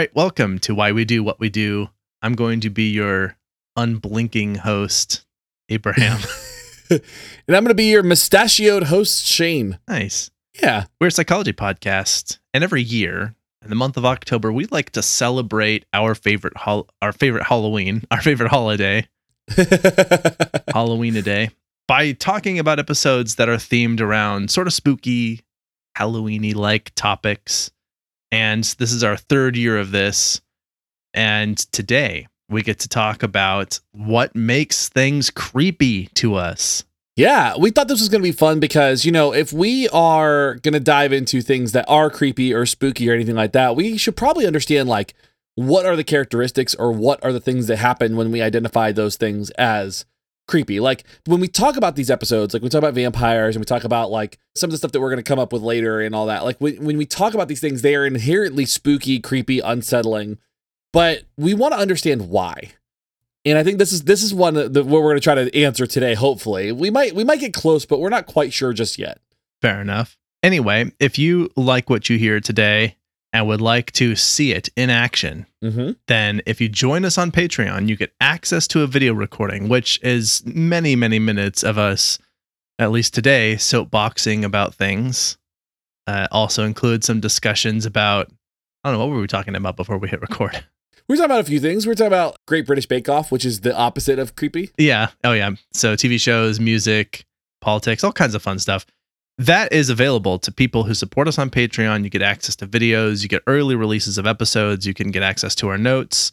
Right, welcome to Why We Do What We Do. I'm going to be your unblinking host, Abraham. and I'm going to be your mustachioed host, Shane. nice. Yeah. We're a psychology podcast, and every year in the month of October, we like to celebrate our favorite hol- our favorite Halloween, our favorite holiday, Halloween a day, by talking about episodes that are themed around sort of spooky, Halloweeny like topics. And this is our third year of this. And today we get to talk about what makes things creepy to us. yeah. We thought this was going to be fun because, you know, if we are going to dive into things that are creepy or spooky or anything like that, we should probably understand, like, what are the characteristics or what are the things that happen when we identify those things as creepy. Like when we talk about these episodes, like we talk about vampires and we talk about like some of the stuff that we're going to come up with later and all that. Like when, when we talk about these things, they are inherently spooky, creepy, unsettling, but we want to understand why. And I think this is this is one that we're going to try to answer today. Hopefully, we might we might get close, but we're not quite sure just yet. Fair enough. Anyway, if you like what you hear today and would like to see it in action, Mm-hmm. then if you join us on Patreon, you get access to a video recording, which is many, many minutes of us, at least today, soapboxing about things. Uh, also includes some discussions about, I don't know, what were we talking about before we hit record? We're talking about a few things. We're talking about Great British Bake Off, which is the opposite of creepy. Yeah. Oh, yeah. So TV shows, music, politics, all kinds of fun stuff. That is available to people who support us on Patreon. You get access to videos, you get early releases of episodes, you can get access to our notes,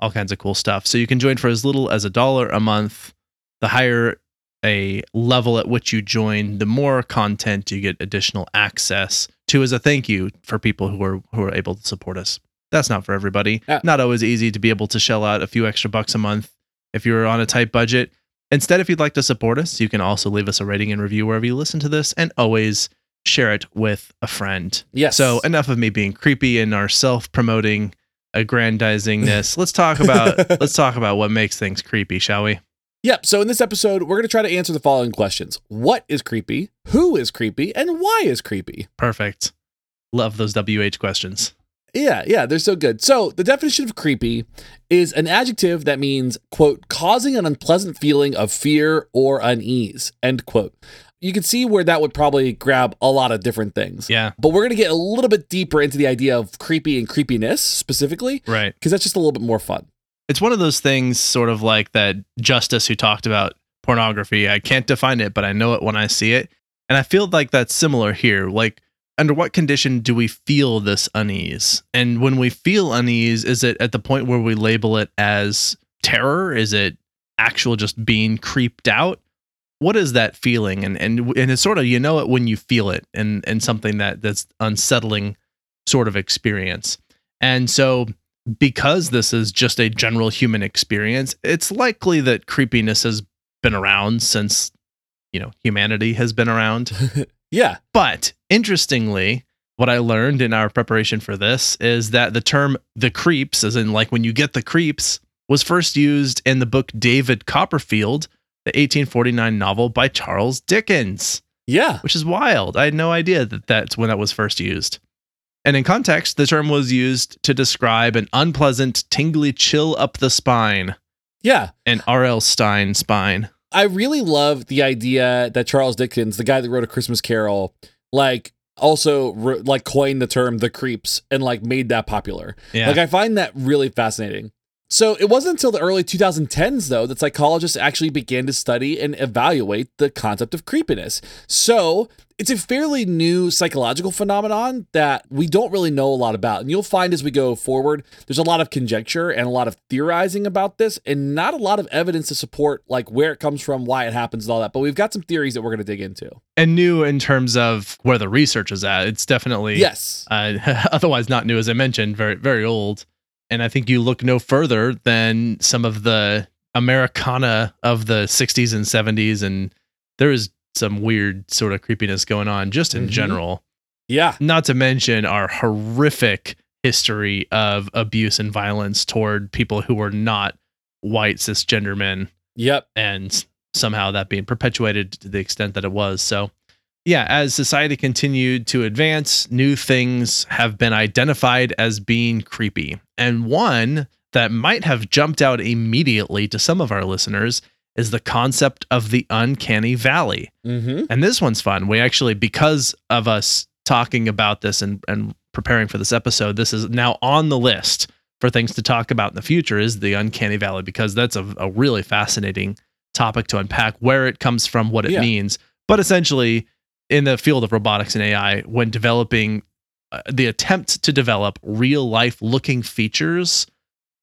all kinds of cool stuff. So you can join for as little as a dollar a month. The higher a level at which you join, the more content you get additional access to as a thank you for people who are who are able to support us. That's not for everybody. Yeah. Not always easy to be able to shell out a few extra bucks a month if you're on a tight budget. Instead, if you'd like to support us, you can also leave us a rating and review wherever you listen to this and always share it with a friend. Yes. So, enough of me being creepy and our self-promoting aggrandizingness. let's talk about let's talk about what makes things creepy, shall we? Yep. So in this episode, we're going to try to answer the following questions: What is creepy? Who is creepy? And why is creepy? Perfect. Love those WH questions. Yeah, yeah, they're so good. So the definition of creepy is an adjective that means quote causing an unpleasant feeling of fear or unease end quote. You can see where that would probably grab a lot of different things. Yeah, But we're going to get a little bit deeper into the idea of creepy and creepiness specifically right. because that's just a little bit more fun. It's one of those things sort of like that Justice who talked about pornography. I can't define it, but I know it when I see it. And I feel like that's similar here. Like under what condition do we feel this unease? And when we feel unease, is it at the point where we label it as terror? Is it actual just being creeped out? What is that feeling? And and and it's sort of you know it when you feel it and and something that that's unsettling sort of experience. And so because this is just a general human experience, it's likely that creepiness has been around since you know humanity has been around. Yeah. But interestingly, what I learned in our preparation for this is that the term the creeps, as in like when you get the creeps, was first used in the book David Copperfield, the 1849 novel by Charles Dickens, Yeah. which is wild. I had no idea that that's when that was first used. And in context, the term was used to describe an unpleasant, tingly chill up the spine, Yeah. an R.L. Stine spine. I really love the idea that Charles Dickens, the guy that wrote A Christmas Carol, like also re- like coined the term the creeps and like made that popular. Yeah. Like I find that really fascinating. So it wasn't until the early 2010s though that psychologists actually began to study and evaluate the concept of creepiness. So it's a fairly new psychological phenomenon that we don't really know a lot about. And you'll find as we go forward, there's a lot of conjecture and a lot of theorizing about this and not a lot of evidence to support like where it comes from, why it happens and all that. But we've got some theories that we're going to dig into. and new in terms of where the research is at. It's definitely Yes. uh, otherwise not new as I mentioned, very very old. And I think you look no further than some of the Americana of the 60s and 70s, and there is some weird sort of creepiness going on just in Mhm. general. Yeah. Not to mention our horrific history of abuse and violence toward people who were not white cisgender men, Yep. and somehow that being perpetuated to the extent that it was. So Yeah, as society continued to advance, new things have been identified as being creepy. And one that might have jumped out immediately to some of our listeners is the concept of the uncanny valley. Mm-hmm. And this one's fun. We actually, because of us talking about this and, and preparing for this episode, this is now on the list for things to talk about in the future is the uncanny valley because that's a, a really fascinating topic to unpack where it comes from, what it Yeah. means. But essentially, in the field of robotics and AI, when developing uh, the attempt to develop real life looking features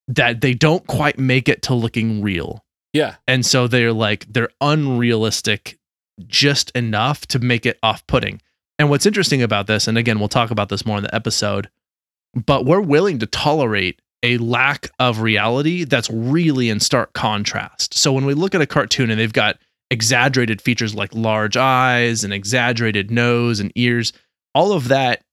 that they don't quite make it to looking real. Yeah. And so they're like, they're unrealistic just enough to make it off putting. And what's interesting about this, and again, we'll talk about this more in the episode, but we're willing to tolerate a lack of reality that's really in stark contrast. So when we look at a cartoon and they've got exaggerated features like large eyes and exaggerated nose and ears, all of that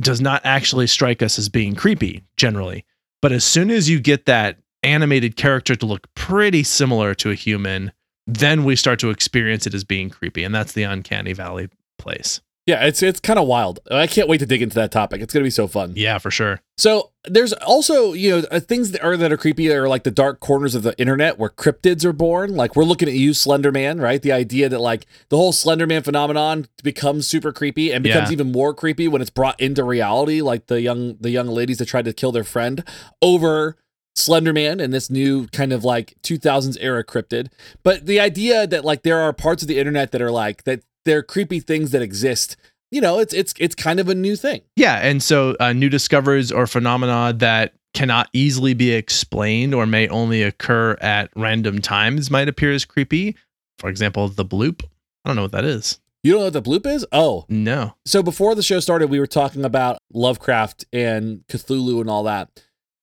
does not actually strike us as being creepy generally. But as soon as you get that animated character to look pretty similar to a human, then we start to experience it as being creepy. And that's the uncanny valley place. Yeah, it's it's kind of wild. I can't wait to dig into that topic. It's gonna be so fun. Yeah, for sure. So there's also you know uh, things that are that are creepy are like the dark corners of the internet where cryptids are born. Like we're looking at you, Slender Man, right? The idea that like the whole Slender Man phenomenon becomes super creepy and becomes Yeah. even more creepy when it's brought into reality. Like the young the young ladies that tried to kill their friend over Slender Man and this new kind of like 2000s era cryptid. But the idea that like there are parts of the internet that are like that they're creepy things that exist. You know, it's it's it's kind of a new thing. Yeah, and so uh, new discoveries or phenomena that cannot easily be explained or may only occur at random times might appear as creepy. For example, the bloop. I don't know what that is. You don't know what the bloop is? Oh, No. so before the show started, we were talking about Lovecraft and Cthulhu and all that.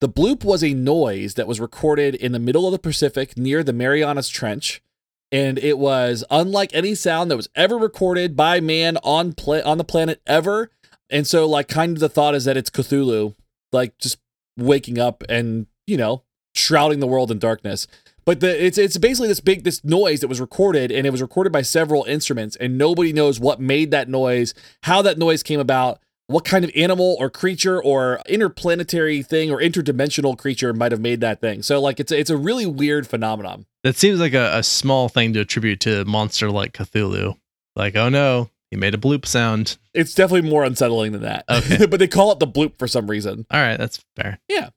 The bloop was a noise that was recorded in the middle of the Pacific near the Marianas Trench, and it was unlike any sound that was ever recorded by man on pla- on the planet ever. And so, like, kind of the thought is that it's Cthulhu, like just waking up and you know shrouding the world in darkness. But the it's it's basically this big this noise that was recorded and it was recorded by several instruments and nobody knows what made that noise, how that noise came about, what kind of animal or creature or interplanetary thing or interdimensional creature might have made that thing. So like it's a, it's a really weird phenomenon. That seems like a, a small thing to attribute to a monster like Cthulhu. Like, oh no, he made a bloop sound. It's definitely more unsettling than that. Okay. but they call it the bloop for some reason. All right, that's fair. Yeah.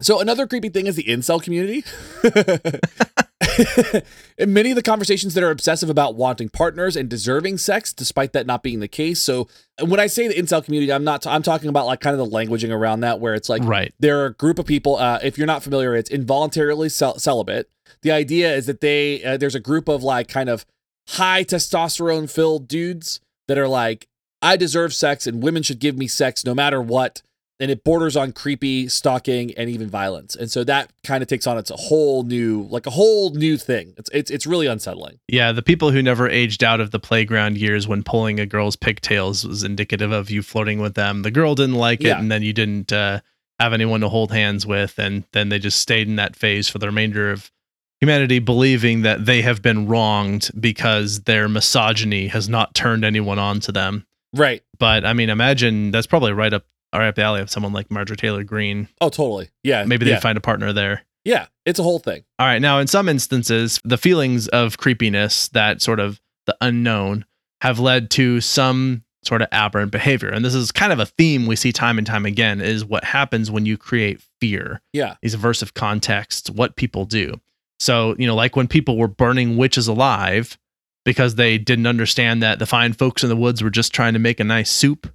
So another creepy thing is the incel community. In many of the conversations that are obsessive about wanting partners and deserving sex, despite that not being the case. So when I say the incel community, I'm not. I'm talking about like kind of the languaging around that, where it's like right. there are a group of people. Uh, if you're not familiar, it's involuntarily cel- celibate. The idea is that they uh, there's a group of like kind of high testosterone filled dudes that are like, I deserve sex and women should give me sex no matter what. And it borders on creepy stalking and even violence. And so that kind of takes on its a whole new, like a whole new thing. It's it's it's really unsettling. Yeah, the people who never aged out of the playground years when pulling a girl's pigtails was indicative of you flirting with them. The girl didn't like it, Yeah. and then you didn't uh, have anyone to hold hands with, and then they just stayed in that phase for the remainder of humanity, believing that they have been wronged because their misogyny has not turned anyone on to them. Right. But I mean, imagine that's probably right up right up the alley of someone like Marjorie Taylor Greene. Oh, totally. Yeah. Maybe they yeah. find a partner there. Yeah. It's a whole thing. All right. Now, in some instances, the feelings of creepiness, that sort of the unknown, have led to some sort of aberrant behavior. And this is kind of a theme we see time and time again is what happens when you create fear, Yeah. these aversive contexts, what people do. So, you know, like when people were burning witches alive because they didn't understand that the fine folks in the woods were just trying to make a nice soup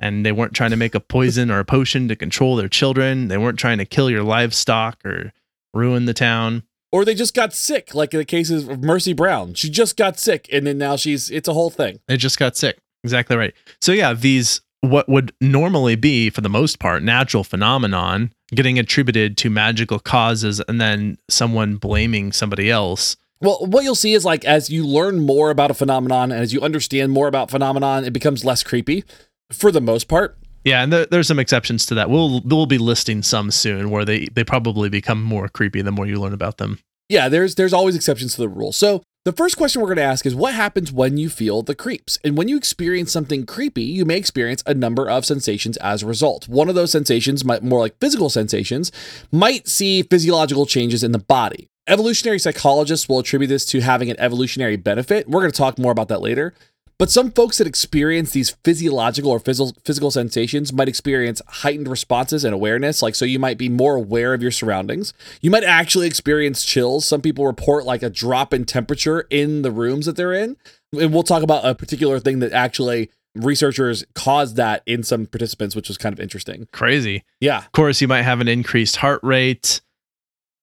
and they weren't trying to make a poison or a potion to control their children. They weren't trying to kill your livestock or ruin the town. Or they just got sick, like in the cases of Mercy Brown. She just got sick, and then now she's. It's a whole thing. They just got sick. Exactly right. So yeah, these what would normally be for the most part natural phenomenon getting attributed to magical causes and then someone blaming somebody else. Well, what you'll see is like as you learn more about a phenomenon and as you understand more about phenomenon, it becomes less creepy, for the most part. Yeah, and there, there's some exceptions to that. We'll we'll be listing some soon where they they probably become more creepy the more you learn about them. Yeah, there's there's always exceptions to the rule. So The first question we're going to ask is what happens when you feel the creeps? And when you experience something creepy, you may experience a number of sensations as a result. One of those sensations, more like physical sensations, might see physiological changes in the body. Evolutionary psychologists will attribute this to having an evolutionary benefit. We're going to talk more about that later. But some folks that experience these physiological or physical physical sensations might experience heightened responses and awareness. Like, so you might be more aware of your surroundings. You might actually experience chills. Some people report like a drop in temperature in the rooms that they're in. And we'll talk about a particular thing that actually researchers caused that in some participants, which was kind of interesting. Crazy. Yeah. Of course, you might have an increased heart rate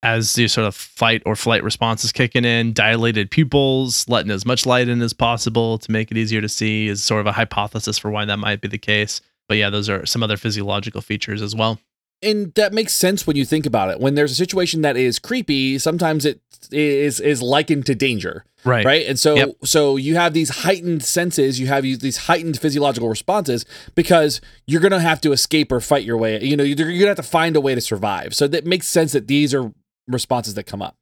as the sort of fight or flight response is kicking in, dilated pupils, letting as much light in as possible to make it easier to see is sort of a hypothesis for why that might be the case. But yeah, those are some other physiological features as well. And that makes sense when you think about it. When there's a situation that is creepy, sometimes it is is likened to danger. Right. Right. And so Yep. so you have these heightened senses, you have these heightened physiological responses because you're gonna have to escape or fight your way. You know, you're gonna have to find a way to survive. So that makes sense that these are responses that come up.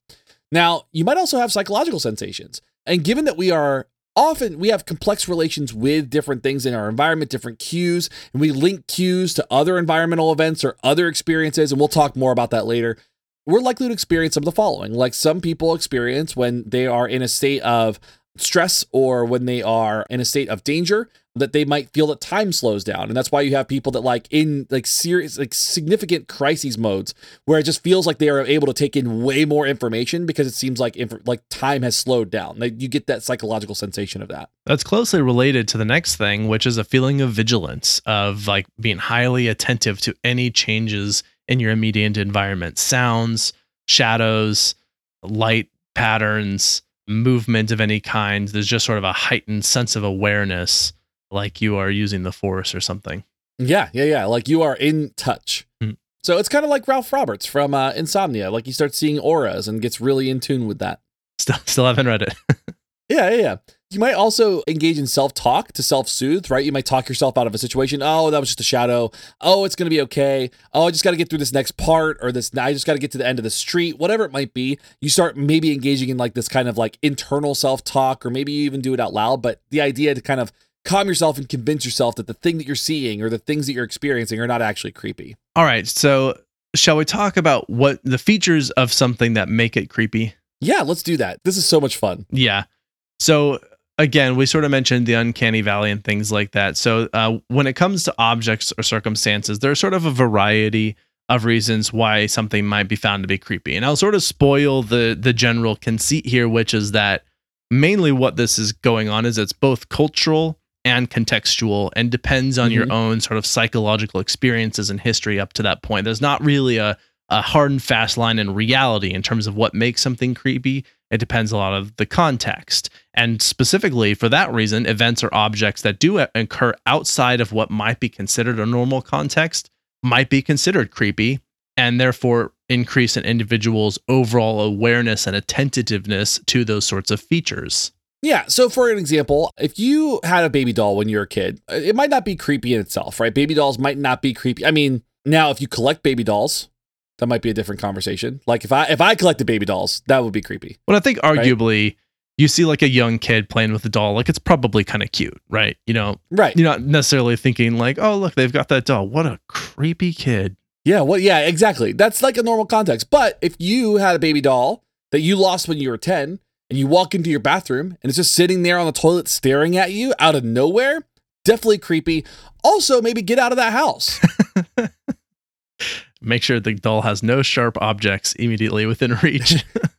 Now, you might also have psychological sensations. And given that we are often we have complex relations with different things in our environment, different cues, and we link cues to other environmental events or other experiences, and we'll talk more about that later. We're likely to experience some of the following. Like some people experience when they are in a state of stress or when they are in a state of danger that they might feel that time slows down. And that's why you have people that like in like serious like significant crises modes where it just feels like they are able to take in way more information because it seems like inf- like time has slowed down. Like you get that psychological sensation of that. That's closely related to the next thing, which is a feeling of vigilance, of like being highly attentive to any changes in your immediate environment. Sounds, shadows, light patterns, movement of any kind. There's just sort of a heightened sense of awareness, like you are using the force or something. yeah yeah yeah like you are in touch Hmm. so it's kind of like ralph roberts from uh, insomnia like he starts seeing auras and gets really in tune with that Still, still haven't read it. Yeah, yeah, yeah. You might also engage in self talk to self soothe, right? You might talk yourself out of a situation. Oh, that was just a shadow. Oh, it's going to be okay. Oh, I just got to get through this next part or this. I just got to get to the end of the street, whatever it might be. You start maybe engaging in like this kind of like internal self talk, or maybe you even do it out loud. But the idea to kind of calm yourself and convince yourself that the thing that you're seeing or the things that you're experiencing are not actually creepy. All right. So, shall we talk about what the features of something that make it creepy? Yeah, let's do that. This is so much fun. Yeah. So again, we sort of mentioned the uncanny valley and things like that. So uh, when it comes to objects or circumstances, there's sort of a variety of reasons why something might be found to be creepy. And I'll sort of spoil the the general conceit here, which is that mainly what this is going on is it's both cultural and contextual and depends on your Mhm. own sort of psychological experiences and history up to that point. There's not really a a hard and fast line in reality in terms of what makes something creepy. It depends a lot of the context. And specifically for that reason, events or objects that do occur outside of what might be considered a normal context might be considered creepy and therefore increase an individual's overall awareness and attentiveness to those sorts of features. Yeah. So, for an example, if you had a baby doll when you were a kid, uh, it might not be creepy in itself, right? Baby dolls might not be creepy. I mean, now if you collect baby dolls, that might be a different conversation. Like if I if I collected baby dolls, that would be creepy. But I think arguably you see like a young kid playing with a doll, like it's probably kind of cute, right? You know, Right. you're not necessarily thinking like, oh, look, they've got that doll. What a creepy kid. Yeah. Well. Yeah. Exactly. That's like a normal context. But if you had a baby doll that you lost when you were ten, and you walk into your bathroom and it's just sitting there on the toilet staring at you out of nowhere, definitely creepy. Also, maybe get out of that house. Make sure the doll has no sharp objects immediately within reach.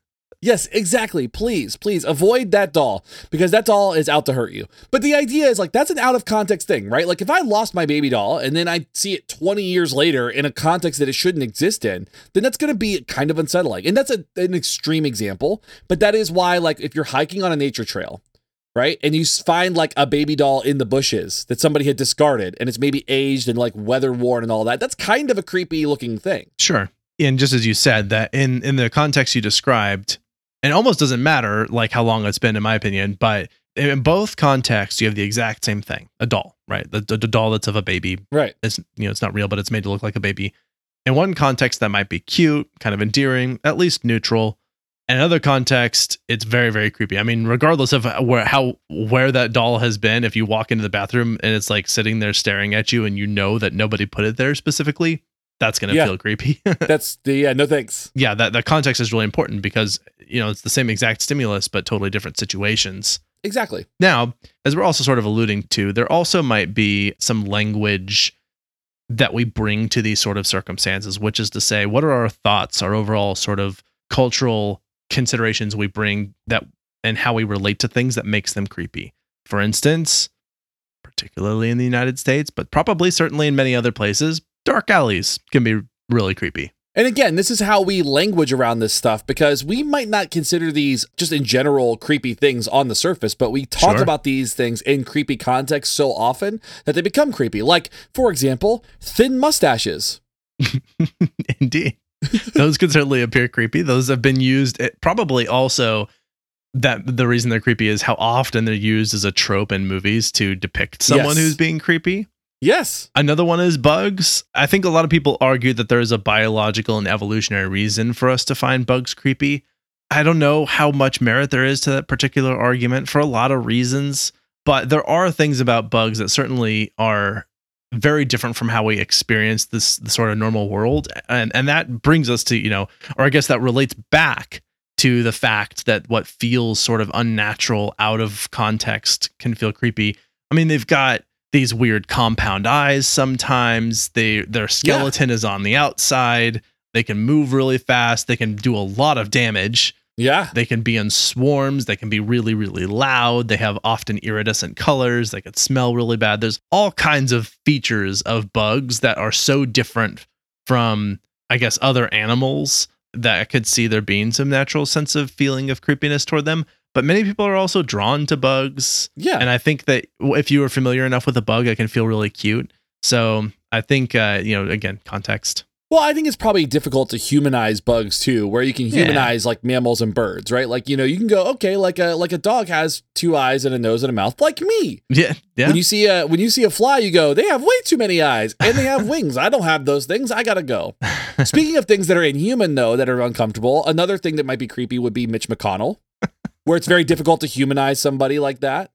Yes, exactly. Please, please avoid that doll because that doll is out to hurt you. But the idea is like that's an out of context thing, right? Like if I lost my baby doll and then I see it 20 years later in a context that it shouldn't exist in, then that's going to be kind of unsettling. And that's a, an extreme example, but that is why like if you're hiking on a nature trail, right? And you find like a baby doll in the bushes that somebody had discarded and it's maybe aged and like weather worn and all that. That's kind of a creepy looking thing. sure. And just as you said, that in in the context you described, and it almost doesn't matter like how long it's been, in my opinion, but in both contexts, you have the exact same thing: a doll, right? The, the, the doll that's of a baby. Right. It's you know it's not real, but it's made to look like a baby. In one context, that might be cute, kind of endearing, at least neutral. In another context, it's very, very creepy. I mean, regardless of where how where that doll has been, if you walk into the bathroom and it's like sitting there staring at you, and you know that nobody put it there specifically, that's gonna Yeah. feel creepy. That's the yeah. No thanks. yeah, that that context is really important because you know it's the same exact stimulus, but totally different situations. Exactly. Now, as we're also sort of alluding to, there also might be some language that we bring to these sort of circumstances, which is to say, what are our thoughts, our overall sort of cultural considerations we bring that and how we relate to things that makes them creepy. For instance, particularly in the United States, but probably certainly in many other places, dark alleys can be really creepy. And again, this is how we language around this stuff because we might not consider these just in general creepy things on the surface, but we talk Sure. about these things in creepy context so often that they become creepy. Like, for example, thin mustaches. Indeed. Those could certainly appear creepy. Those have been used it, probably also that the reason they're creepy is how often they're used as a trope in movies to depict someone Yes. who's being creepy. Yes. Another one is bugs. I think a lot of people argue that there is a biological and evolutionary reason for us to find bugs creepy. I don't know how much merit there is to that particular argument for a lot of reasons, but there are things about bugs that certainly are very different from how we experience this the sort of normal world and and that brings us to you know or i guess that relates back to the fact that what feels sort of unnatural out of context can feel creepy i mean they've got these weird compound eyes sometimes they their skeleton is on the outside they can move really fast they can do a lot of damage Yeah. they can be in swarms. They can be really, really loud. They have often iridescent colors. They could smell really bad. There's all kinds of features of bugs that are so different from, I guess, other animals that I could see there being some natural sense of feeling of creepiness toward them. But many people are also drawn to bugs. Yeah. And I think that if you are familiar enough with a bug, it can feel really cute. So I think, uh, you know, again, context. Well, I think it's probably difficult to humanize bugs too, where you can Yeah. humanize like mammals and birds, right? Like you know, you can go okay, like a like a dog has two eyes and a nose and a mouth, like me. Yeah. Yeah. When you see a when you see a fly, you go, they have way too many eyes and they have wings. I don't have those things. I gotta go. Speaking of things that are inhuman though, that are uncomfortable, another thing that might be creepy would be Mitch McConnell, where it's very difficult to humanize somebody like that.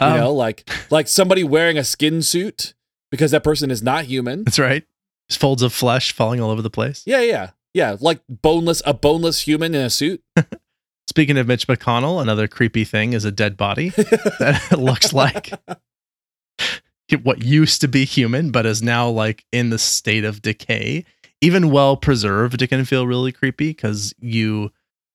You Um, know, like like somebody wearing a skin suit because that person is not human. That's right. Just folds of flesh falling all over the place. Yeah, yeah, yeah. Like boneless, a boneless human in a suit. Speaking of Mitch McConnell, another creepy thing is a dead body that looks like what used to be human, but is now like in the state of decay. Even well preserved, it can feel really creepy because you.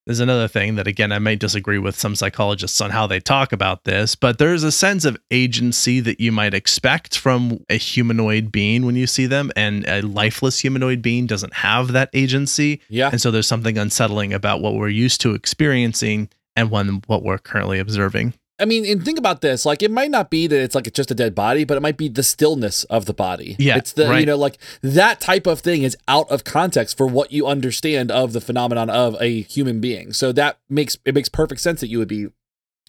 There's another thing that, again, I may disagree with some psychologists on how they talk about this, but there's a sense of agency that you might expect from a humanoid being when you see them, and a lifeless humanoid being doesn't have that agency. Yeah, And so there's something unsettling about what we're used to experiencing and what we're currently observing. I mean, and think about this. Like, it might not be that it's like it's just a dead body, but it might be the stillness of the body. Yeah, it's the you know like that type of thing is out of context for what you understand of the phenomenon of a human being. So that makes it makes perfect sense that you would be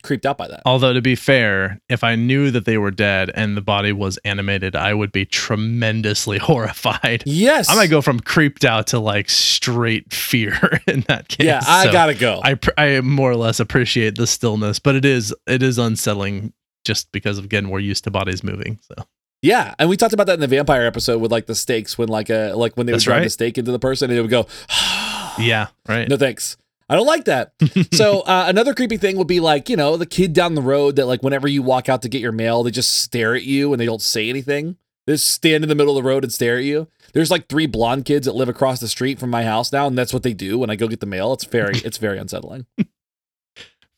creeped out by that. Although to be fair, if I knew that they were dead and the body was animated, I would be tremendously horrified. Yes, I might go from creeped out to like straight fear in that case. Yeah, I So gotta go. I pr- I more or less appreciate the stillness, but it is it is unsettling just because of again we're used to bodies moving. So yeah, and we talked about that in the vampire episode with like the stakes when like a like when they would That's drive the stake into the person and it would go. yeah, right. No thanks. I don't like that. so uh, another creepy thing would be like you know the kid down the road that like whenever you walk out to get your mail they just stare at you and they don't say anything. They just stand in the middle of the road and stare at you. There's like three blonde kids that live across the street from my house now, and that's what they do when I go get the mail. It's very it's very unsettling.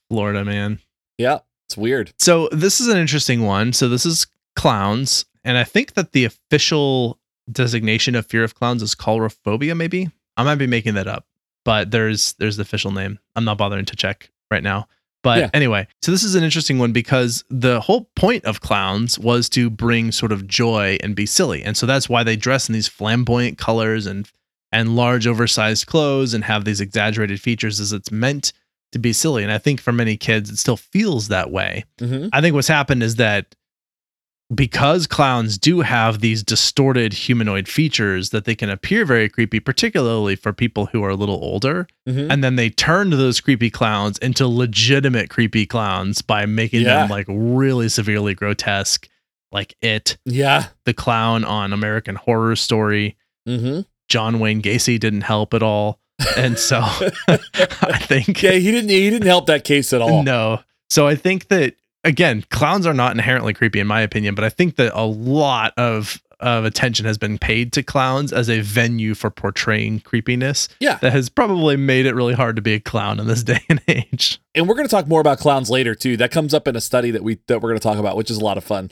Florida man. Yeah, it's weird. So this is an interesting one. So this is clowns, and I think that the official designation of fear of clowns is coulrophobia. Maybe I might be making that up, but there's there's the official name. I'm not bothering to check right now. But Yeah. anyway, so this is an interesting one because the whole point of clowns was to bring sort of joy and be silly, and so that's why they dress in these flamboyant colors and and large oversized clothes and have these exaggerated features as it's meant to be silly. And I think for many kids, it still feels that way. hmm I think what's happened is that because clowns do have these distorted humanoid features that they can appear very creepy, particularly for people who are a little older. Mhm. And then they turned those creepy clowns into legitimate creepy clowns by making Yeah. them like really severely grotesque, like it, Yeah. the clown on American Horror Story. Mm-hmm. John Wayne Gacy didn't help at all. And so I think Yeah, he didn't. He didn't help that case at all. no. So I think that again, clowns are not inherently creepy in my opinion, but I think that a lot of of attention has been paid to clowns as a venue for portraying creepiness. Yeah. That has probably made it really hard to be a clown in this day and age. And we're going to talk more about clowns later too. That comes up in a study that we that we're going to talk about, which is a lot of fun.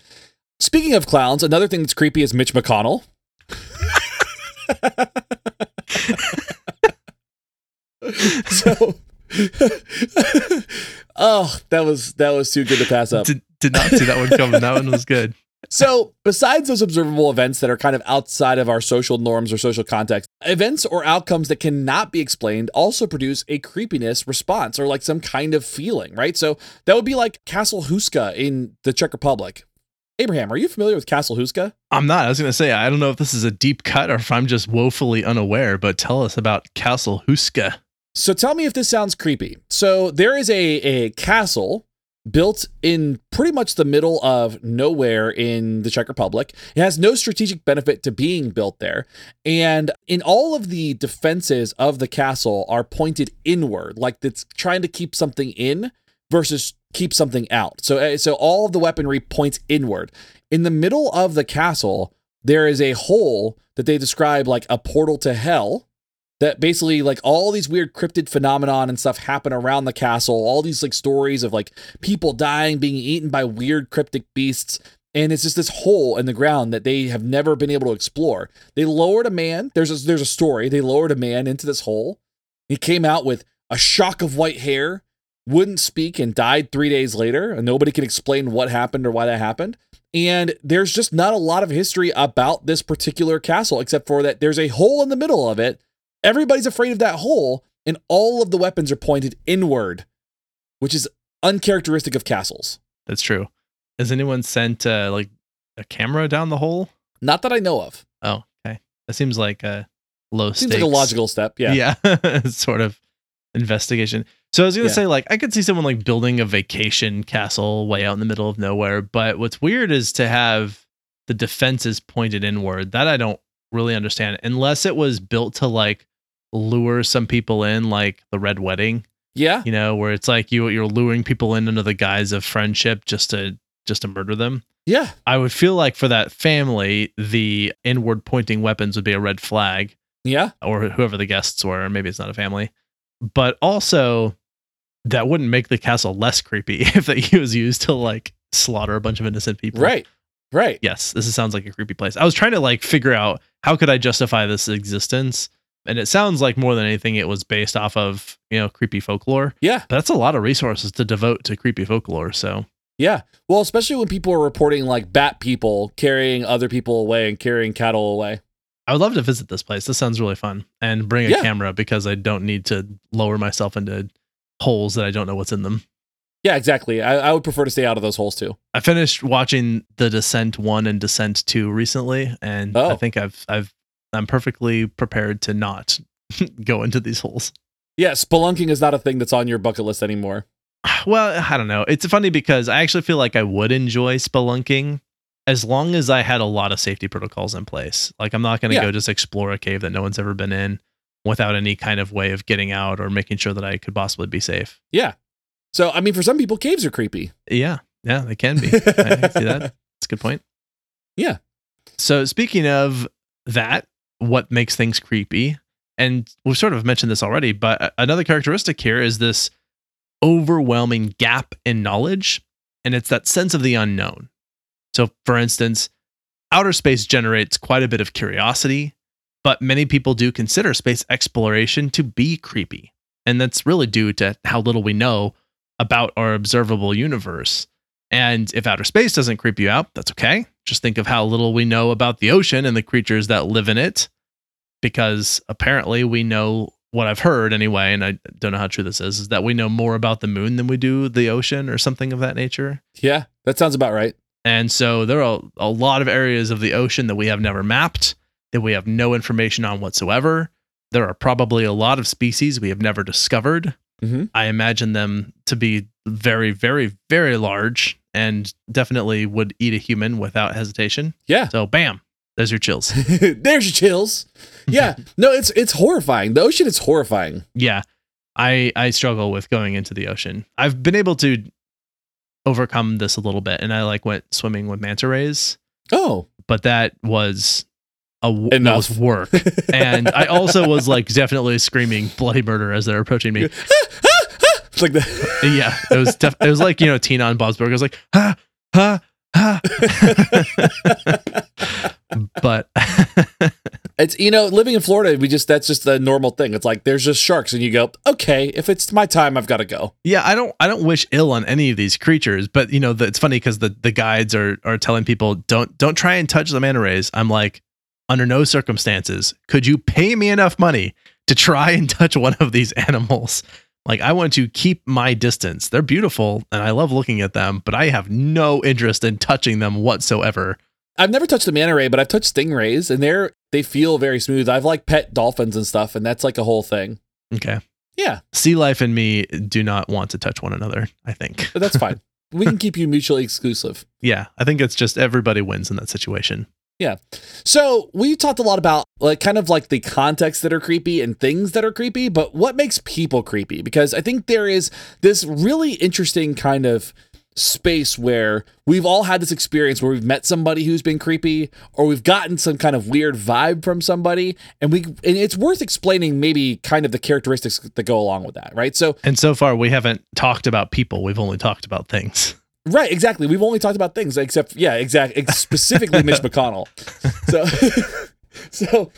Speaking of clowns, another thing that's creepy is Mitch McConnell. so Oh, that was that was too good to pass up. Did, did not see that one coming. That one was good. So, besides those observable events that are kind of outside of our social norms or social context, events or outcomes that cannot be explained also produce a creepiness response or like some kind of feeling, right? So, that would be like Castle Houska in the Czech Republic. Abraham, are you familiar with Castle Houska? I'm not. I was going to say, I don't know if this is a deep cut or if I'm just woefully unaware, but tell us about Castle Houska. So, tell me if this sounds creepy. So, there is a, a castle built in pretty much the middle of nowhere in the Czech Republic. It has no strategic benefit to being built there. And in all of the defenses of the castle are pointed inward, like it's trying to keep something in versus keep something out. So uh, so all of the weaponry points inward. In the middle of the castle, there is a hole that they describe like a portal to hell that basically like all these weird cryptid phenomenon and stuff happen around the castle. All these like stories of like people dying being eaten by weird cryptic beasts. And it's just this hole in the ground that they have never been able to explore. They lowered a man. There's a, there's a story. They lowered a man into this hole. He came out with a shock of white hair wouldn't speak and died three days later. And nobody can explain what happened or why that happened. And there's just not a lot of history about this particular castle except for that there's a hole in the middle of it Everybody's afraid of that hole, and all of the weapons are pointed inward, which is uncharacteristic of castles. That's true. Has anyone sent uh, like a camera down the hole? Not that I know of. Oh, okay. That seems like a low Seems stakes. like a logical step. Yeah. yeah, sort of investigation. So I was gonna Yeah. say, like, I could see someone like building a vacation castle way out in the middle of nowhere. But what's weird is to have the defenses pointed inward. That I don't really understand, unless it was built to like lure some people in, like the Red Wedding. Yeah. You know, where it's like you you're luring people in under the guise of friendship just to just to murder them. Yeah. I would feel like for that family, the inward pointing weapons would be a red flag Yeah. or whoever the guests were. Maybe it's not a family, but also that wouldn't make the castle less creepy if that he was used to like slaughter a bunch of innocent people. Right. Right. Yes, this sounds like a creepy place. I was trying to like figure out how could I justify this existence, and it sounds like more than anything it was based off of you know creepy folklore. Yeah. But that's a lot of resources to devote to creepy folklore. So Yeah. Well, especially when people are reporting like bat people carrying other people away and carrying cattle away. I would love to visit this place. This sounds really fun, and bring a Yeah. camera because I don't need to lower myself into holes that I don't know what's in them. Yeah, exactly. I, I would prefer to stay out of those holes too. I finished watching The Descent 1 and Descent 2 recently and I Oh. think I've I've I'm perfectly prepared to not go into these holes. Yeah, spelunking is not a thing that's on your bucket list anymore. Well, I don't know. It's funny because I actually feel like I would enjoy spelunking as long as I had a lot of safety protocols in place. Like I'm not going to Yeah. go just explore a cave that no one's ever been in without any kind of way of getting out or making sure that I could possibly be safe. Yeah. So, I mean, for some people, caves are creepy. Yeah, yeah, they can be. I see that. That's a good point. Yeah. So speaking of that, what makes things creepy, and we've sort of mentioned this already, but another characteristic here is this overwhelming gap in knowledge, and it's that sense of the unknown. So, for instance, outer space generates quite a bit of curiosity, but many people do consider space exploration to be creepy. And that's really due to how little we know about our observable universe. And if outer space doesn't creep you out, that's okay. Just think of how little we know about the ocean and the creatures that live in it. Because apparently we know what I've heard anyway, and I don't know how true this is, is that we know more about the moon than we do the ocean or something of that nature. Yeah, that sounds about right. And so there are a lot of areas of the ocean that we have never mapped, that we have no information on whatsoever. There are probably a lot of species we have never discovered. Mhm. I imagine them to be very, very, very large and definitely would eat a human without hesitation. Yeah. So, bam, there's your chills. There's your chills. Yeah. No, it's it's horrifying. The ocean is horrifying. yeah, I I struggle with going into the ocean. I've been able to overcome this a little bit, and I like went swimming with manta rays, Oh. but that was a w- Enough. was work, and I also was like definitely screaming bloody murder as they're approaching me. It's like the yeah, it was def- it was like you know Tina on Bob's Burgers, like ha ha ha. but It's you know, living in Florida, we just that's just the normal thing. It's like there's just sharks, and you go, okay, if it's my time, I've got to go. yeah, I don't I don't wish ill on any of these creatures, but you know the, it's funny because the the guides are are telling people don't don't try and touch the manta rays. I'm like, under no circumstances could you pay me enough money to try and touch one of these animals. Like I want to keep my distance. They're beautiful and I love looking at them, but I have no interest in touching them whatsoever. I've never touched a manta ray, but I've touched stingrays, and they're they feel very smooth. I've like pet dolphins and stuff, and that's like a whole thing. Okay. Yeah, Sea life and me do not want to touch one another, I think. but that's fine. we can keep you mutually exclusive. Yeah, I think it's just everybody wins in that situation. So we talked a lot about like kind of like the context that are creepy and things that are creepy, but what makes people creepy? Because I think there is this really interesting kind of space where we've all had this experience where we've met somebody who's been creepy or we've gotten some kind of weird vibe from somebody and we and it's worth explaining maybe kind of the characteristics that go along with that, right? So And so far, we haven't talked about people. We've only talked about things. Right, exactly. We've only talked about things except yeah, exactly. Specifically Mitch McConnell. So so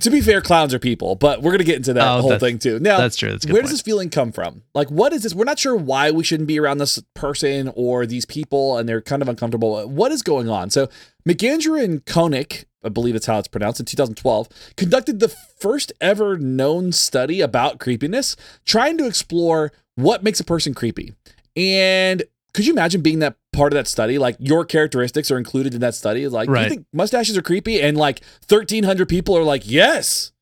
to be fair, clowns are people, but we're gonna get into that Oh, whole thing too. Now That's true. That's where point. does this feeling come from? Like what is this? We're not sure why we shouldn't be around this person or these people and they're kind of uncomfortable. What is going on? So McAndrew and Koehnke, I believe that's how it's pronounced, in 2012, conducted the first ever known study about creepiness, trying to explore what makes a person creepy. And could you imagine being that part of that study? Like your characteristics are included in that study. Like, do you think mustaches are creepy? And like 1,300 people are like, yes.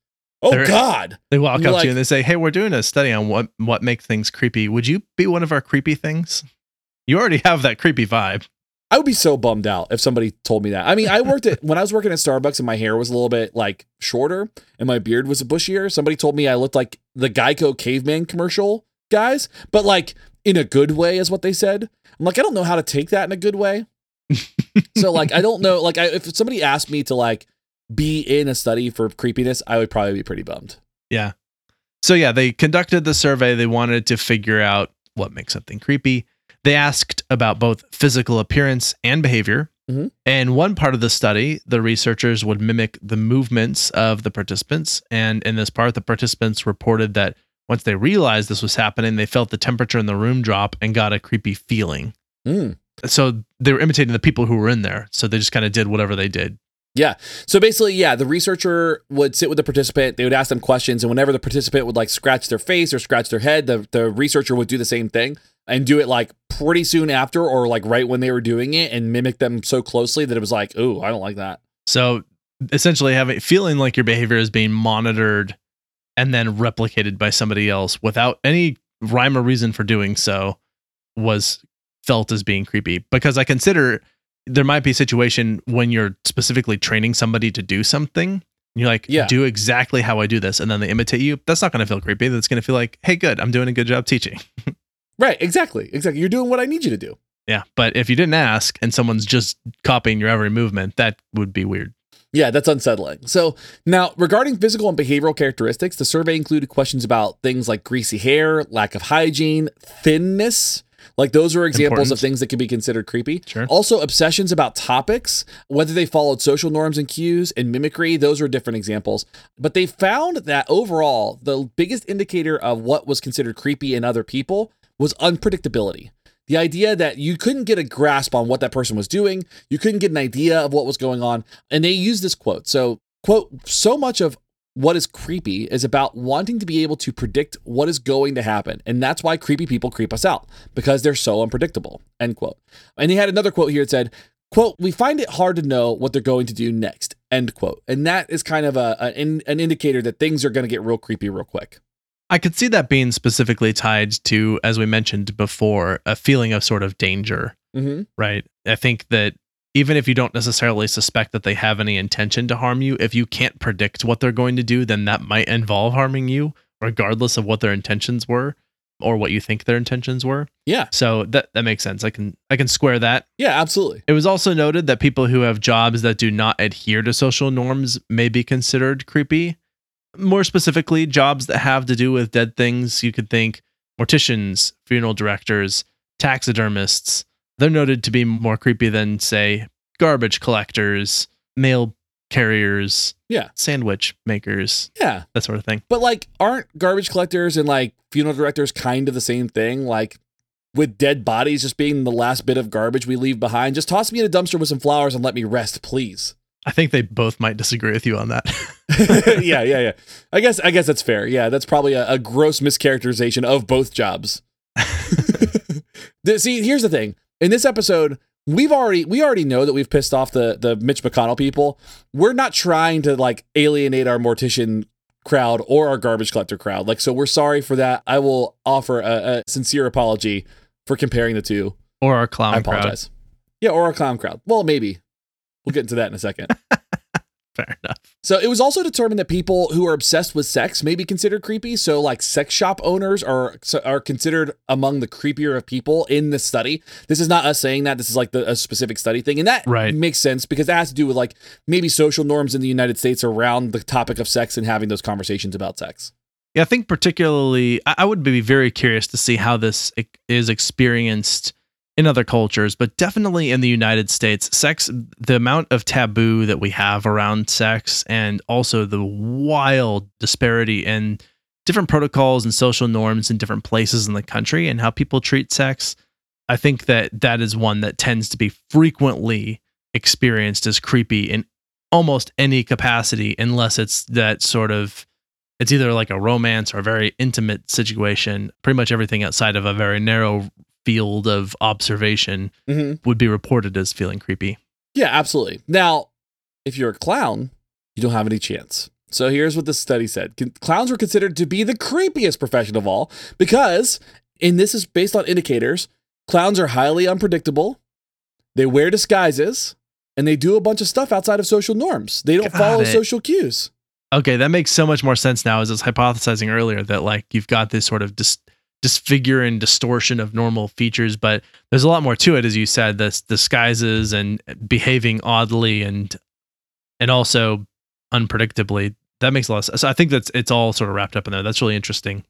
Oh They're- God. They walk up like- to you and they say, "Hey, we're doing a study on what what makes things creepy. Would you be one of our creepy things? You already have that creepy vibe." I would be so bummed out if somebody told me that. I mean, I worked at when I was working at Starbucks and my hair was a little bit like shorter and my beard was bushier. Somebody told me I looked like the Geico caveman commercial guys, but like in a good way is what they said. I'm like, I don't know how to take that in a good way. so like, I don't know. Like, I, if somebody asked me to like be in a study for creepiness, I would probably be pretty bummed. Yeah. So yeah, they conducted the survey. They wanted to figure out what makes something creepy. They asked about both physical appearance and behavior. Mhm. And one part of the study, the researchers would mimic the movements of the participants. And in this part, the participants reported that once they realized this was happening, they felt the temperature in the room drop and got a creepy feeling. Mm. So they were imitating the people who were in there. So they just kind of did whatever they did. Yeah. So basically, yeah, the researcher would sit with the participant. They would ask them questions, and whenever the participant would like scratch their face or scratch their head, the the researcher would do the same thing and do it like pretty soon after, or like right when they were doing it, and mimic them so closely that it was like, oh, I don't like that. So essentially having feeling like your behavior is being monitored and then replicated by somebody else without any rhyme or reason for doing so was felt as being creepy because I consider there might be a situation when you're specifically training somebody to do something. You're like, Yeah. do exactly how I do this, and then they imitate you. That's not going to feel creepy. That's going to feel like, hey, good, I'm doing a good job teaching. Right? Exactly. Exactly. You're doing what I need you to do. Yeah, but if you didn't ask and someone's just copying your every movement, that would be weird. Yeah, that's unsettling. So now, regarding physical and behavioral characteristics, the survey included questions about things like greasy hair, lack of hygiene, thinness. Like those are examples Important. of things that could be considered creepy. Sure. Also, obsessions about topics, whether they followed social norms and cues and mimicry, those are different examples. But they found that overall, the biggest indicator of what was considered creepy in other people was unpredictability. The idea that you couldn't get a grasp on what that person was doing, you couldn't get an idea of what was going on. And they use this quote. So, quote, so much of what is creepy is about wanting to be able to predict what is going to happen. And that's why creepy people creep us out because they're so unpredictable. End quote. And he had another quote here that said, quote, we find it hard to know what they're going to do next, end quote. And that is kind of a, an, an indicator that things are going to get real creepy real quick. I could see that being specifically tied to, as we mentioned before, a feeling of sort of danger, Mm-hmm. right? I think that even if you don't necessarily suspect that they have any intention to harm you, if you can't predict what they're going to do, then that might involve harming you, regardless of what their intentions were or what you think their intentions were. Yeah. So that that makes sense. I can I can square that. Yeah, absolutely. It was also noted that people who have jobs that do not adhere to social norms may be considered creepy. More specifically, jobs that have to do with dead things, you could think morticians, funeral directors, taxidermists. They're noted to be more creepy than, say, garbage collectors, mail carriers, Yeah. sandwich makers, Yeah. that sort of thing. But like, aren't garbage collectors and like funeral directors kind of the same thing? Like, with dead bodies just being the last bit of garbage we leave behind, just toss me in a dumpster with some flowers and let me rest, please. I think they both might disagree with you on that. yeah, yeah, yeah. I guess I guess that's fair. Yeah, that's probably a, a gross mischaracterization of both jobs. See, here's the thing. In this episode, we've already we already know that we've pissed off the the Mitch McConnell people. We're not trying to like alienate our mortician crowd or our garbage collector crowd. Like, so we're sorry for that. I will offer a, a sincere apology for comparing the two. or our clown I crowd. apologize. Yeah, or our clown crowd. Well, maybe. We'll get into that in a second. Fair enough. So it was also determined that people who are obsessed with sex may be considered creepy. So like sex shop owners are are considered among the creepier of people in the study. This is not us saying that. This is like the, a specific study thing, and that Right. makes sense because that has to do with like maybe social norms in the United States around the topic of sex and having those conversations about sex. Yeah, I think particularly, I I would be very curious to see how this is experienced in other cultures, but definitely in the United States. Sex, the amount of taboo that we have around sex, and also the wild disparity in different protocols and social norms in different places in the country and how people treat sex. I think that that is one that tends to be frequently experienced as creepy in almost any capacity, unless it's that sort of it's either like a romance or a very intimate situation. Pretty much everything outside of a very narrow field of observation Mm-hmm. would be reported as feeling creepy. Yeah, absolutely. Now, if you're a clown, you don't have any chance. So here's what the study said. Clowns were considered to be the creepiest profession of all because, and this is based on indicators, clowns are highly unpredictable. They wear disguises and they do a bunch of stuff outside of social norms. They don't Got follow it. social cues. Okay, that makes so much more sense now as I was hypothesizing earlier that like you've got this sort of dis- disfigure and distortion of normal features, but there's a lot more to it, as you said, this disguises and behaving oddly and and also unpredictably. That makes a lot of sense. So I think that's it's all sort of wrapped up in there. That's really interesting.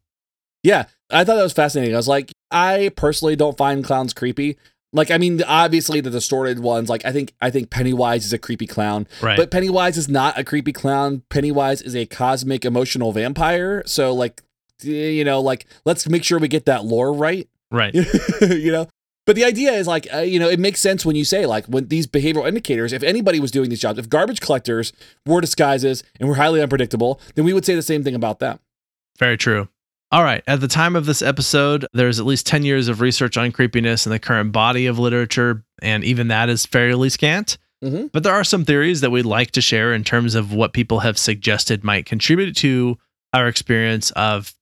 Yeah, I thought that was fascinating. I was like, I personally don't find clowns creepy. Like, I mean, obviously the distorted ones. Like, I think I think Pennywise is a creepy clown. Right. But Pennywise is not a creepy clown. Pennywise is a cosmic emotional vampire. So like you know, like let's make sure we get that lore right. right. you know? But the idea is like uh, you know, it makes sense when you say like when these behavioral indicators, if anybody was doing these jobs, if garbage collectors wore disguises and were highly unpredictable, then we would say the same thing about them. Very true. All right. At the time of this episode, there's at least 10 years of research on creepiness in the current body of literature, and even that is fairly scant. Mhm. But there are some theories that we'd like to share in terms of what people have suggested might contribute to our experience of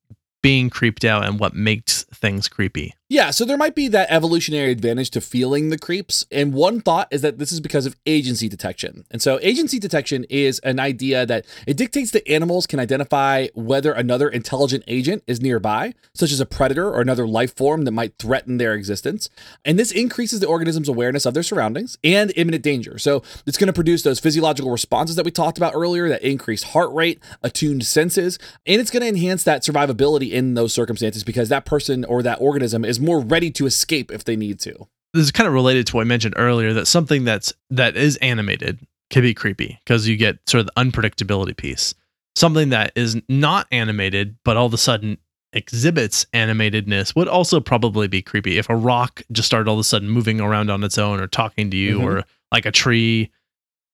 being creeped out and what makes things creepy. Yeah, so there might be that evolutionary advantage to feeling the creeps. And one thought is that this is because of agency detection. And so, agency detection is an idea that it dictates that animals can identify whether another intelligent agent is nearby, such as a predator or another life form that might threaten their existence. And this increases the organism's awareness of their surroundings and imminent danger. So, it's going to produce those physiological responses that we talked about earlier that increased heart rate, attuned senses, and it's going to enhance that survivability in those circumstances because that person or that organism is more ready to escape if they need to. This is kind of related to what I mentioned earlier that something that's that is animated can be creepy because you get sort of the unpredictability piece. Something that is not animated but all of a sudden exhibits animatedness would also probably be creepy. If a rock just started all of a sudden moving around on its own or talking to you Mhm. or like a tree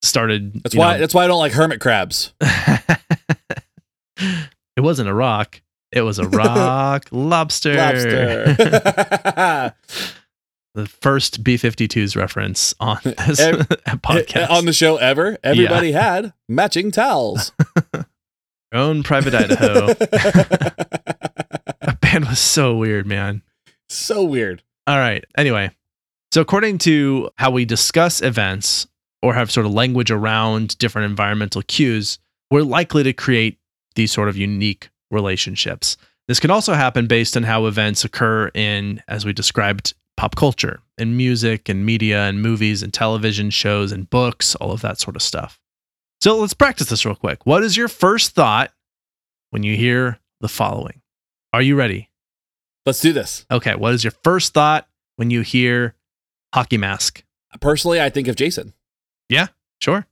started That's why know- that's why I don't like hermit crabs. it wasn't a rock. It was a rock lobster. Lobster. The first B 52s reference on this podcast. On the show ever, everybody had matching towels. Own private Idaho. that band was so weird, man. so weird. All right. Anyway, so according to how we discuss events or have sort of language around different environmental cues, we're likely to create these sort of unique relationships. This can also happen based on how events occur in, as we described, pop culture and music and media and movies and television shows and books, all of that sort of stuff. So let's practice this real quick. What is your first thought when you hear the following? Are you ready? Let's do this. Okay, what is your first thought when you hear hockey mask? Personally, I think of Jason. Yeah, sure.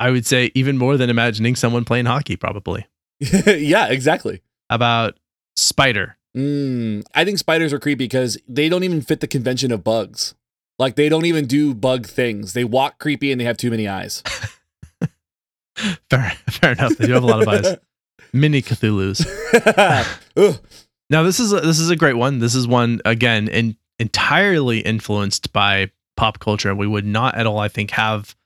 I would say even more than imagining someone playing hockey, probably. yeah, exactly. About spider? Mm, I think spiders are creepy because they don't even fit the convention of bugs. Like they don't even do bug things. They walk creepy and they have too many eyes. Fair, fair enough. They do have a lot of eyes. Mini Cthulhu's. Now this is a, this is a great one. This is one again in, entirely influenced by pop culture, we would not at all, I think, have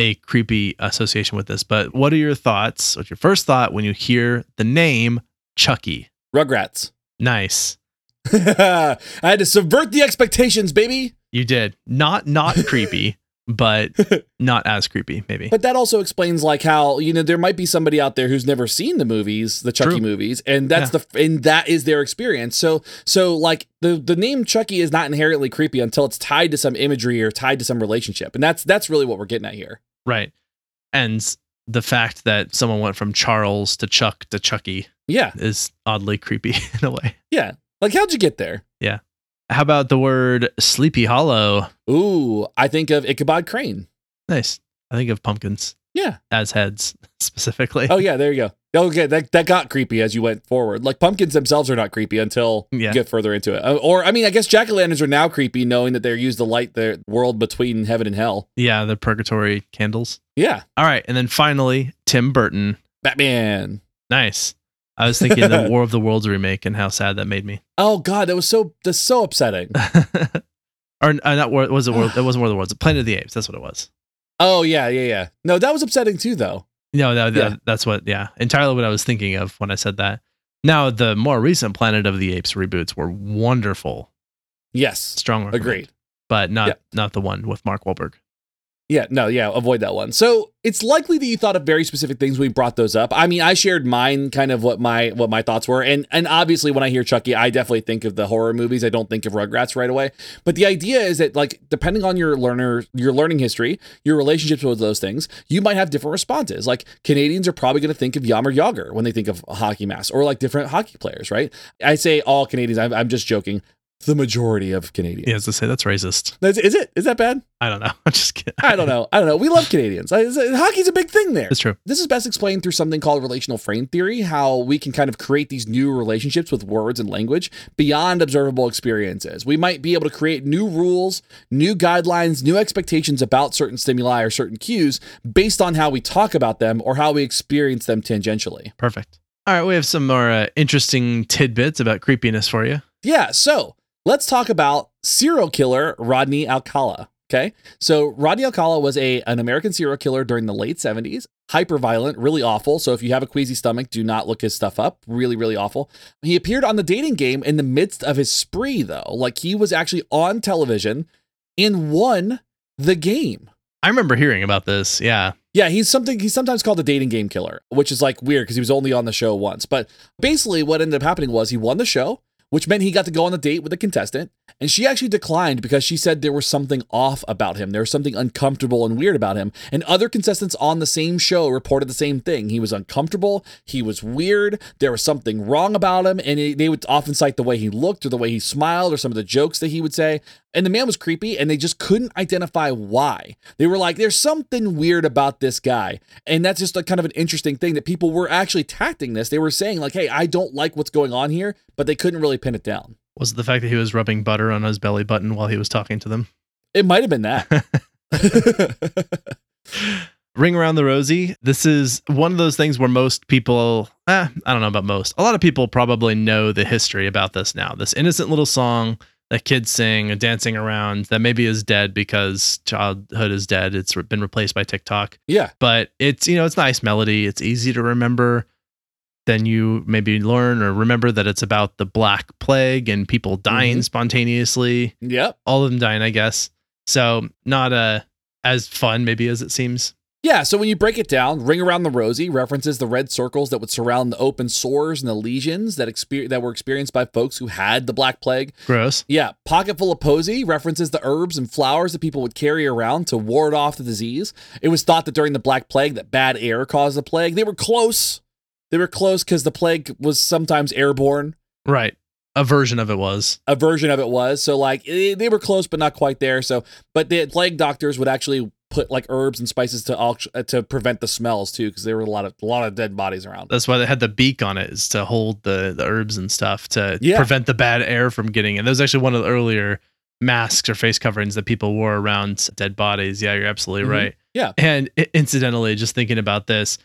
a creepy association with this. But what are your thoughts? What's your first thought when you hear the name Chucky? Rugrats. Nice. I had to subvert the expectations, baby. You did not not creepy, but not as creepy, maybe. But that also explains like how you know there might be somebody out there who's never seen the movies, the Chucky True. movies, and that's the and that is their experience. So so like the the name Chucky is not inherently creepy until it's tied to some imagery or tied to some relationship, and that's that's really what we're getting at here. Right. And the fact that someone went from Charles to Chuck to Chucky Yeah, is oddly creepy in a way. yeah. Like how'd you get there? Yeah. How about the word Sleepy Hollow? Ooh, I think of Ichabod Crane. Nice. I think of pumpkins Yeah. as heads specifically. Oh yeah, there you go. Okay, that that got creepy as you went forward. Like pumpkins themselves are not creepy until Yeah. you get further into it. Uh, Or I mean, I guess jack o' lanterns are now creepy, knowing that they're used to light the world between heaven and hell. Yeah, the purgatory candles. Yeah, All right. And then finally, Tim Burton. Batman. Nice. I was thinking the War of the Worlds remake and how sad that made me. Oh god, that was so that's so upsetting. or uh, not War, was it War, it wasn't War of the Worlds. Planet of the Apes. That's what it was. Oh yeah, yeah, yeah. No, that was upsetting too, though. No, that, Yeah. that- that's what, yeah, entirely what I was thinking of when I said that. Now, the more recent Planet of the Apes reboots were wonderful, Yes, strong, recommend, agreed. but not Yeah. not the one with Mark Wahlberg. Yeah, no, yeah, avoid that one. So it's likely that you thought of very specific things when we brought those up. I mean, I shared mine, kind of what my what my thoughts were, and and obviously when I hear Chucky, I definitely think of the horror movies. I don't think of Rugrats right away. But the idea is that like depending on your learner, your learning history, your relationships with those things, you might have different responses. Like Canadians are probably going to think of Jaromir Jagr when they think of hockey mask, or like different hockey players, right? I say all Canadians. I'm, I'm just joking. The majority of Canadians. Yeah, as to say that's racist. That's, is it? Is that bad? I don't know. I'm just kidding. I don't know. I don't know. We love Canadians. I- Hockey's a big thing there. It's true. This is best explained through something called relational frame theory, how we can kind of create these new relationships with words and language beyond observable experiences. We might be able to create new rules, new guidelines, new expectations about certain stimuli or certain cues based on how we talk about them or how we experience them tangentially. Perfect. All right, we have some more uh, interesting tidbits about creepiness for you. Yeah, so let's talk about serial killer Rodney Alcala. Okay, so Rodney Alcala was a an American serial killer during the late 70s. Hyper violent, really awful. So if you have a queasy stomach, do not look his stuff up. Really, really awful. He appeared on the dating game in the midst of his spree, though. Like he was actually on television and won the game. I remember hearing about this. Yeah. Yeah, he's something he's sometimes called a dating game killer, which is like weird because he was only on the show once. But basically what ended up happening was he won the show, which meant he got to go on a date with a contestant, and she actually declined because she said there was something off about him. There was something uncomfortable and weird about him. And other contestants on the same show reported the same thing. He was uncomfortable, he was weird, there was something wrong about him, and they would often cite the way he looked or the way he smiled or some of the jokes that he would say. And the man was creepy, and they just couldn't identify why. They were like, there's something weird about this guy. And that's just a kind of an interesting thing that people were actually tacting this. They were saying, like, hey, I don't like what's going on here, but they couldn't really pin it down. Was it the fact that he was rubbing butter on his belly button while he was talking to them? It might have been that. Ring Around the Rosie. This is one of those things where most people, eh, I don't know about most, a lot of people probably know the history about this now. This innocent little song that kids sing, dancing around, that maybe is dead because childhood is dead. It's been replaced by TikTok. Yeah. But it's you know it's nice melody. It's easy to remember. Then you maybe learn or remember that it's about the Black Plague and people dying Mhm. spontaneously. Yep. All of them dying, I guess. So not uh, as fun maybe as it seems. Yeah, so when you break it down, Ring Around the Rosie references the red circles that would surround the open sores and the lesions that exper- that were experienced by folks who had the Black Plague. Gross. Yeah, Pocket Full of Posy references the herbs and flowers that people would carry around to ward off the disease. It was thought that during the Black Plague that bad air caused the plague. They were close. They were close because the plague was sometimes airborne. Right. A version of it was. A version of it was. So like eh, they were close but not quite there. So but the plague doctors would actually put like herbs and spices to al- to prevent the smells too because there were a lot of a lot of dead bodies around. That's why they had the beak on it is to hold the the herbs and stuff to Yeah. prevent the bad air from getting in. That was actually one of the earlier masks or face coverings that people wore around dead bodies. Yeah, you're absolutely Mhm. right. Yeah. And incidentally, just thinking about this,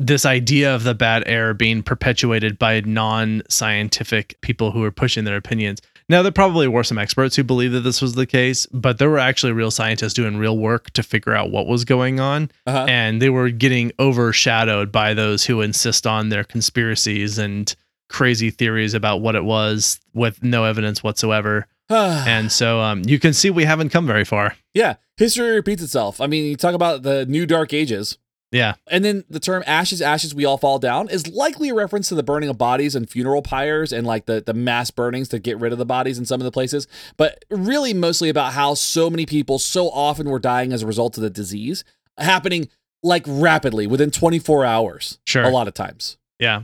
this idea of the bad air being perpetuated by non-scientific people who are pushing their opinions. Now, there probably were some experts who believed that this was the case, but there were actually real scientists doing real work to figure out what was going on Uh-huh. and they were getting overshadowed by those who insist on their conspiracies and crazy theories about what it was with no evidence whatsoever. And so um, you can see we haven't come very far. yeah, history repeats itself. I mean, you talk about the new dark ages. Yeah, And then the term ashes, ashes, we all fall down is likely a reference to the burning of bodies and funeral pyres and like the, the mass burnings to get rid of the bodies in some of the places. But really, mostly about how so many people so often were dying as a result of the disease happening like rapidly within 24 hours. Sure. A lot of times. yeah.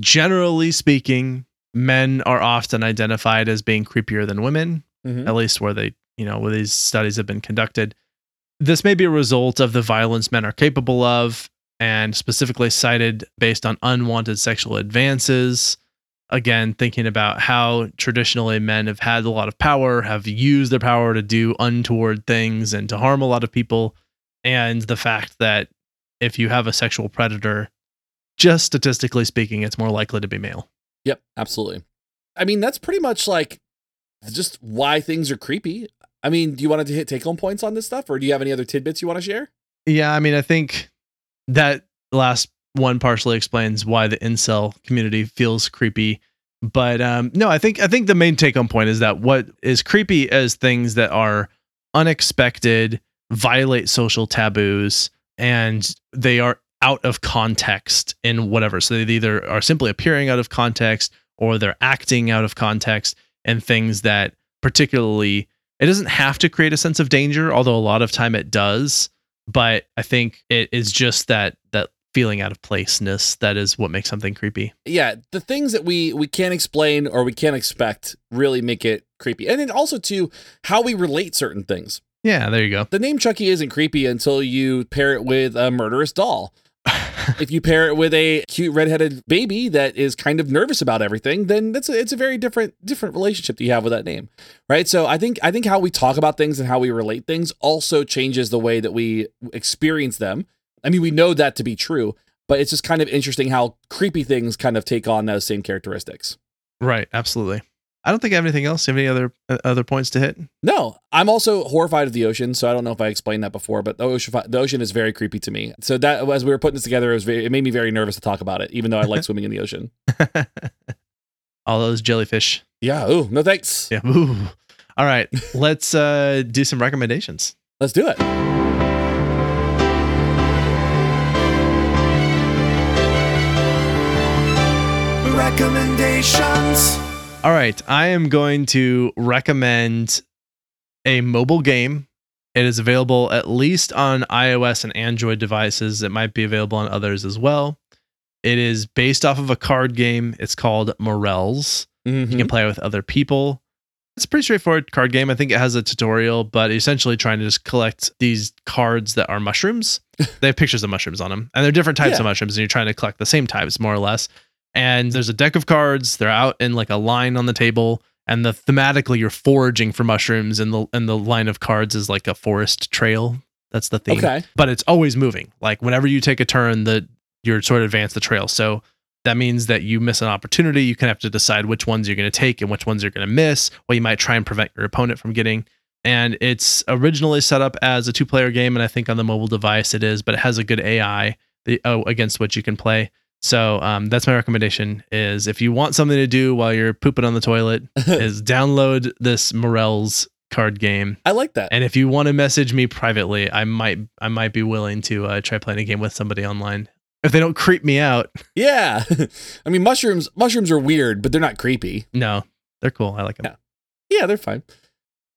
Generally speaking, men are often identified as being creepier than women, Mhm. at least where they, you know, where these studies have been conducted. This may be a result of the violence men are capable of, and specifically cited based on unwanted sexual advances. Again, thinking about how traditionally men have had a lot of power, have used their power to do untoward things and to harm a lot of people. And the fact that if you have a sexual predator, just statistically speaking, it's more likely to be male. Yep, absolutely. I mean, that's pretty much like just why things are creepy. I mean, do you want to hit take home points on this stuff or do you have any other tidbits you want to share? Yeah, I mean, I think that last one partially explains why the incel community feels creepy. But um, no, I think I think the main take home point is that what is creepy as things that are unexpected, violate social taboos, and they are out of context in whatever. So they either are simply appearing out of context or they're acting out of context and things that particularly it doesn't have to create a sense of danger, although a lot of time it does but I think it is just that that feeling out of placeness that is what makes something creepy. yeah the things that we we can't explain or we can't expect really make it creepy and then also too how we relate certain things Yeah, there you go. the name chucky isn't creepy until you pair it with a murderous doll if you pair it with a cute redheaded baby that is kind of nervous about everything then that's a, it's a very different different relationship that you have with that name right? So i think i think how we talk about things and how we relate things also changes the way that we experience them. I mean we know that to be true but it's just kind of interesting how creepy things kind of take on those same characteristics. Right, absolutely. I don't think I have anything else. You have any other uh, other points to hit? No, I'm also horrified of the ocean. So I don't know if I explained that before, but the ocean, the ocean is very creepy to me. So that as we were putting this together, it was very, it made me very nervous to talk about it, even though I like swimming in the ocean. All those jellyfish. Yeah. Ooh, no thanks. Yeah. Ooh. All right, let's uh, do some recommendations. Let's do it. Recommendations. All right, I am going to recommend a mobile game. It is available at least on iOS and Android devices. It might be available on others as well. It is based off of a card game. It's called Morels. You Mhm. can play with other people. It's a pretty straightforward card game. I think it has a tutorial, but essentially trying to just collect these cards that are mushrooms. they have pictures of mushrooms on them, and they're different types Yeah. of mushrooms, and you're trying to collect the same types more or less. And there's a deck of cards. They're out in like a line on the table, and the thematically you're foraging for mushrooms, and the and the line of cards is like a forest trail. That's the theme Okay. but it's always moving. Like whenever you take a turn, the you're sort of advance the trail. So that means that you miss an opportunity. You of have to decide which ones you're going to take and which ones you're going to miss, what you might try and prevent your opponent from getting. And it's originally set up as a two player game. And I think on the mobile device it is, but it has a good AI oh, against which you can play. So um, that's my recommendation is if you want something to do while you're pooping on the toilet is download this Morels card game. I like that. And if you want to message me privately, I might I might be willing to uh, try playing a game with somebody online if they don't creep me out. Yeah, I mean mushrooms. Mushrooms are weird, but they're not creepy. No, they're cool. I like them. Yeah, yeah they're fine.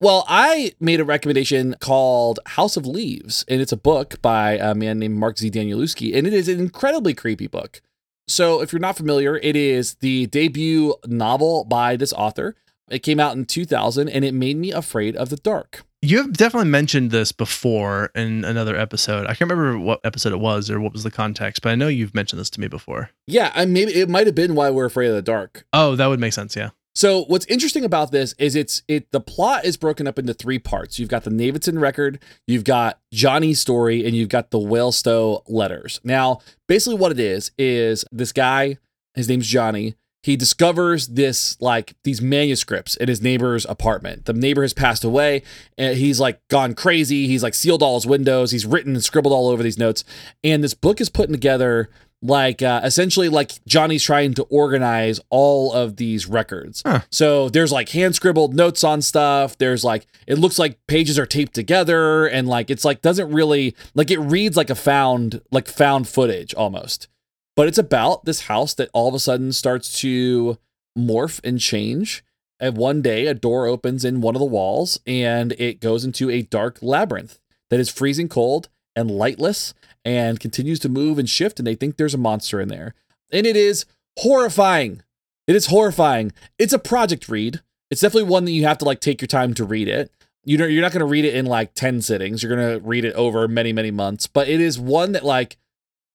Well, I made a recommendation called House of Leaves, and it's a book by a man named Mark Z. Danielewski, and it is an incredibly creepy book. So, if you're not familiar, it is the debut novel by this author. It came out in 2000 and it made me afraid of the dark. You have definitely mentioned this before in another episode. I can't remember what episode it was or what was the context, but I know you've mentioned this to me before. Yeah, I maybe it might have been why we're afraid of the dark. Oh, that would make sense, yeah. So what's interesting about this is it's it the plot is broken up into three parts. You've got the Navidson record, you've got Johnny's story, and you've got the Whalestoe letters. Now, basically what it is is this guy, his name's Johnny, he discovers this like these manuscripts in his neighbor's apartment. The neighbor has passed away and he's like gone crazy. He's like sealed all his windows. He's written and scribbled all over these notes. And this book is putting together like uh, essentially like Johnny's trying to organize all of these records. Huh. So there's like hand scribbled notes on stuff. There's like it looks like pages are taped together and like it's like doesn't really like it reads like a found like found footage almost. But it's about this house that all of a sudden starts to morph and change. And one day, a door opens in one of the walls and it goes into a dark labyrinth that is freezing cold and lightless and continues to move and shift. And they think there's a monster in there. And it is horrifying. It is horrifying. It's a project read. It's definitely one that you have to like take your time to read it. You know, you're not going to read it in like 10 sittings. You're going to read it over many, many months. But it is one that like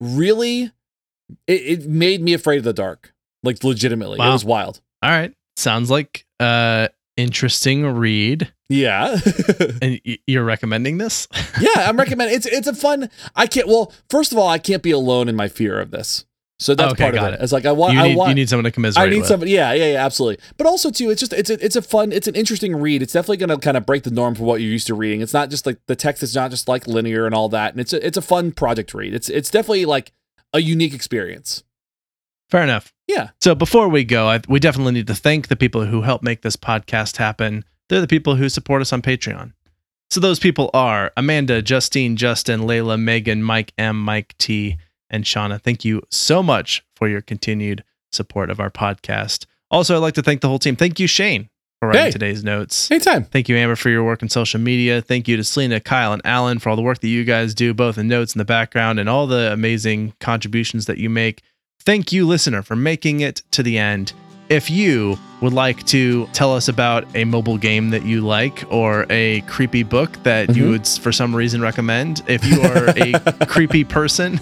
really it, it made me afraid of the dark. Like legitimately. Wow. It was wild. All right. Sounds like uh interesting read. Yeah. and you're recommending this? yeah, I'm recommending it's it's a fun I can't well, first of all, I can't be alone in my fear of this. So that's okay, part of it. it. It's like I want. You need, I want. You need someone to commiserate. I need with. somebody. Yeah, yeah, yeah, absolutely. But also too, it's just it's a, it's a fun, it's an interesting read. It's definitely going to kind of break the norm for what you're used to reading. It's not just like the text is not just like linear and all that. And it's a, it's a fun project read. It's it's definitely like a unique experience. Fair enough. Yeah. So before we go, I, we definitely need to thank the people who help make this podcast happen. They're the people who support us on Patreon. So those people are Amanda, Justine, Justin, Layla, Megan, Mike M, Mike T, and Shauna. Thank you so much for your continued support of our podcast. Also, I'd like to thank the whole team. Thank you, Shane, for writing hey, today's notes. Anytime. Thank you, Amber, for your work in social media. Thank you to Selena, Kyle, and Alan for all the work that you guys do, both in notes in the background and all the amazing contributions that you make. Thank you, listener, for making it to the end. If you would like to tell us about a mobile game that you like or a creepy book that mm-hmm. you would, for some reason, recommend, if you are a creepy person,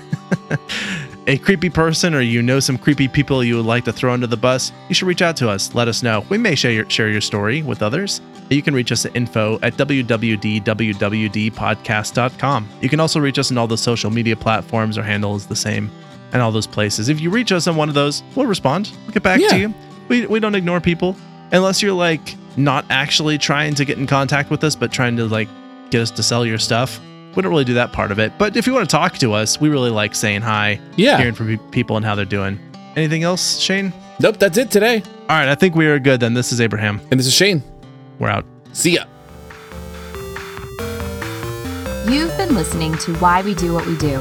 a creepy person, or you know some creepy people you would like to throw under the bus, you should reach out to us. Let us know. We may share your, share your story with others. You can reach us at info at www.wwdpodcast.com. You can also reach us on all the social media platforms. Our handle is the same and all those places. If you reach us on one of those, we'll respond. We'll get back yeah. to you. We, we don't ignore people unless you're like not actually trying to get in contact with us, but trying to like get us to sell your stuff. We don't really do that part of it. But if you want to talk to us, we really like saying hi, yeah, hearing from people and how they're doing. Anything else, Shane? Nope, that's it today. All right, I think we are good then. This is Abraham. And this is Shane. We're out. See ya. You've been listening to Why We Do What We Do